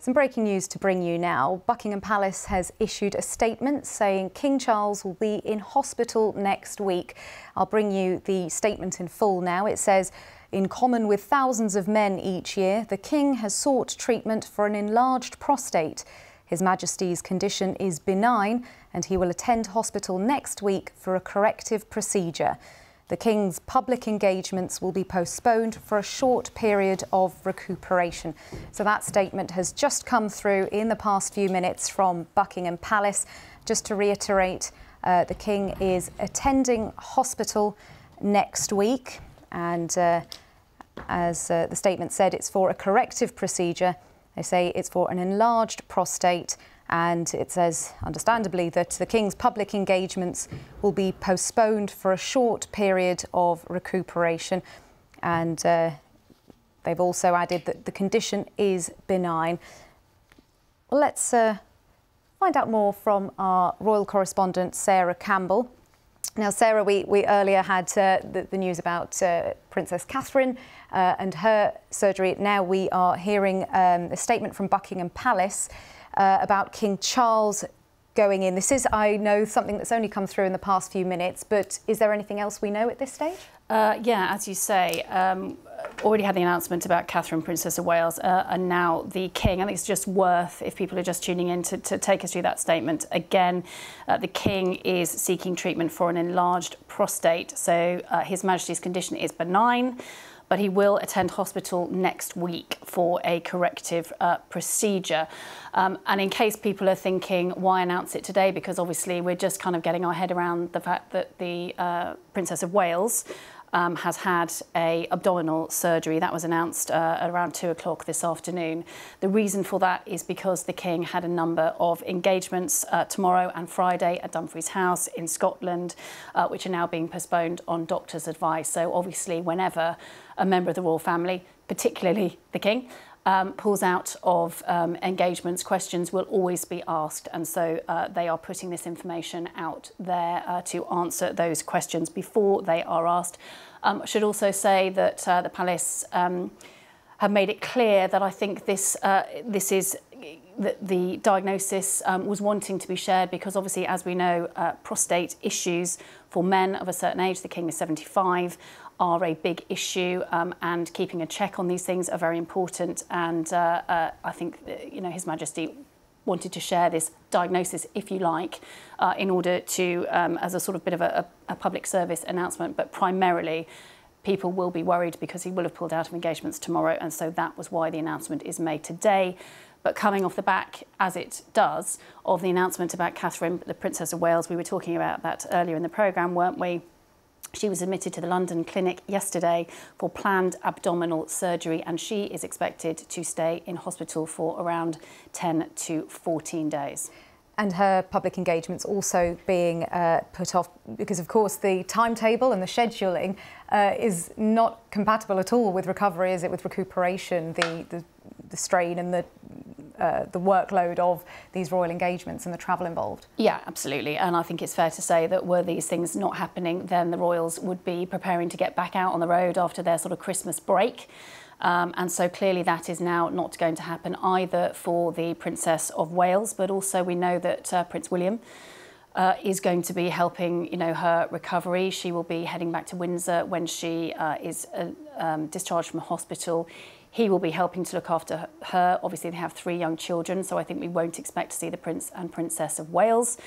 Some breaking news to bring you now. Buckingham Palace has issued a statement saying King Charles will be in hospital next week. I'll bring you the statement in full now. It says, in common with thousands of men each year, the King has sought treatment for an enlarged prostate. His Majesty's condition is benign and he will attend hospital next week for a corrective procedure. The King's public engagements will be postponed for a short period of recuperation. So that statement has just come through in the past few minutes from Buckingham Palace. Just to reiterate, uh, the King is attending hospital next week and uh, as uh, the statement said, it's for a corrective procedure. They say it's for an enlarged prostate and it says, understandably, that the King's public engagements will be postponed for a short period of recuperation. And uh, they've also added that the condition is benign. Let's uh, find out more from our royal correspondent, Sarah Campbell. Now, Sarah, we, we earlier had uh, the, the, news about uh, Princess Catherine uh, and her surgery. Now we are hearing um, a statement from Buckingham Palace uh, about King Charles going in. This is, I know, something that's only come through in the past few minutes, but is there anything else we know at this stage? Uh, yeah, as you say, um, already had the announcement about Catherine, Princess of Wales, uh, and now the King. I think it's just worth, if people are just tuning in, to, to take us through that statement. Again, uh, the King is seeking treatment for an enlarged prostate, so uh, His Majesty's condition is benign but he will attend hospital next week for a corrective uh, procedure. Um, and in case people are thinking, why announce it today? Because obviously we're just kind of getting our head around the fact that the uh, Princess of Wales um, has had a abdominal surgery. That was announced uh, around two o'clock this afternoon. The reason for that is because the King had a number of engagements uh, tomorrow and Friday at Dumfries House in Scotland, uh, which are now being postponed on doctor's advice. So obviously, whenever a member of the royal family, particularly the King, um, pulls out of um, engagements, questions will always be asked. And so uh, they are putting this information out there uh, to answer those questions before they are asked. Um, I should also say that uh, the Palace um, have made it clear that I think this, uh, this is that the diagnosis um, was wanting to be shared because obviously, as we know, uh, prostate issues for men of a certain age, the King is 75, are a big issue um, and keeping a check on these things are very important. And uh, uh, I think, you know, His Majesty wanted to share this diagnosis, if you like, uh, in order to, um, as a sort of bit of a, a public service announcement, but primarily people will be worried because he will have pulled out of engagements tomorrow. And so that was why the announcement is made today. But coming off the back, as it does, of the announcement about Catherine, the Princess of Wales, we were talking about that earlier in the programme, weren't we? She was admitted to the London clinic yesterday for planned abdominal surgery and she is expected to stay in hospital for around 10 to 14 days. And her public engagements also being uh, put off because, of course, the timetable and the scheduling uh, is not compatible at all with recovery, is it, with recuperation, the, the, the strain and the uh, the workload of these royal engagements and the travel involved. Yeah, absolutely. And I think it's fair to say that were these things not happening, then the royals would be preparing to get back out on the road after their sort of Christmas break. Um, and so clearly that is now not going to happen either for the Princess of Wales, but also we know that uh, Prince William uh, is going to be helping, you know, her recovery. She will be heading back to Windsor when she uh, is uh, um, discharged from hospital. He will be helping to look after her. Obviously, they have three young children, so I think we won't expect to see the Prince and Princess of Wales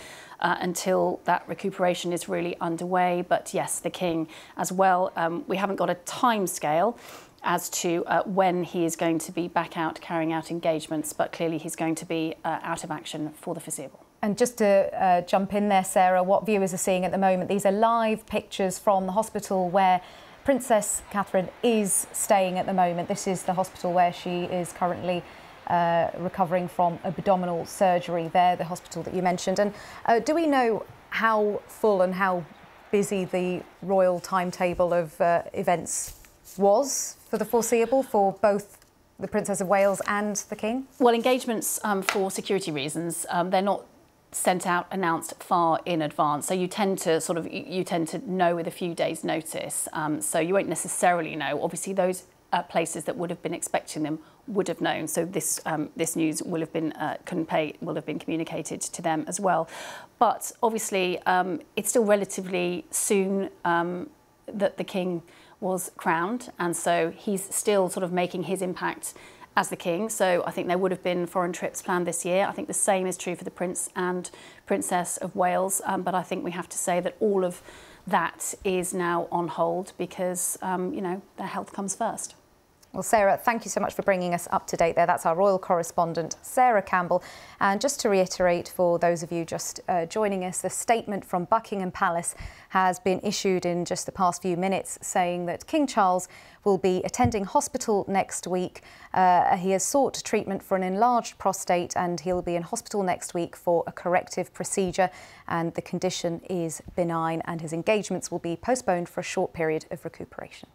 uh, until that recuperation is really underway. But yes, the King as well. Um, we haven't got a time scale as to uh, when he is going to be back out carrying out engagements, but clearly he's going to be uh, out of action for the foreseeable. And just to uh, jump in there, Sarah, what viewers are seeing at the moment, these are live pictures from the hospital where Princess Catherine is staying at the moment. This is the hospital where she is currently uh, recovering from abdominal surgery there, the hospital that you mentioned. And uh, do we know how full and how busy the royal timetable of uh, events was for the foreseeable for both the Princess of Wales and the King? Well, engagements um, for security reasons, um, they're not sent out announced far in advance so you tend to sort of you tend to know with a few days notice um, so you won't necessarily know obviously those uh, places that would have been expecting them would have known. So this um, this news will have been uh, pay will have been communicated to them as well. But obviously, um, it's still relatively soon um, that the king was crowned, and so he's still sort of making his impact as the king. So I think there would have been foreign trips planned this year. I think the same is true for the prince and princess of Wales. Um, but I think we have to say that all of that is now on hold because um, you know their health comes first. Well, Sarah, thank you so much for bringing us up to date there. That's our royal correspondent, Sarah Campbell. And just to reiterate for those of you just uh, joining us, the statement from Buckingham Palace has been issued in just the past few minutes saying that King Charles will be attending hospital next week. Uh, he has sought treatment for an enlarged prostate and he'll be in hospital next week for a corrective procedure. And the condition is benign and his engagements will be postponed for a short period of recuperation.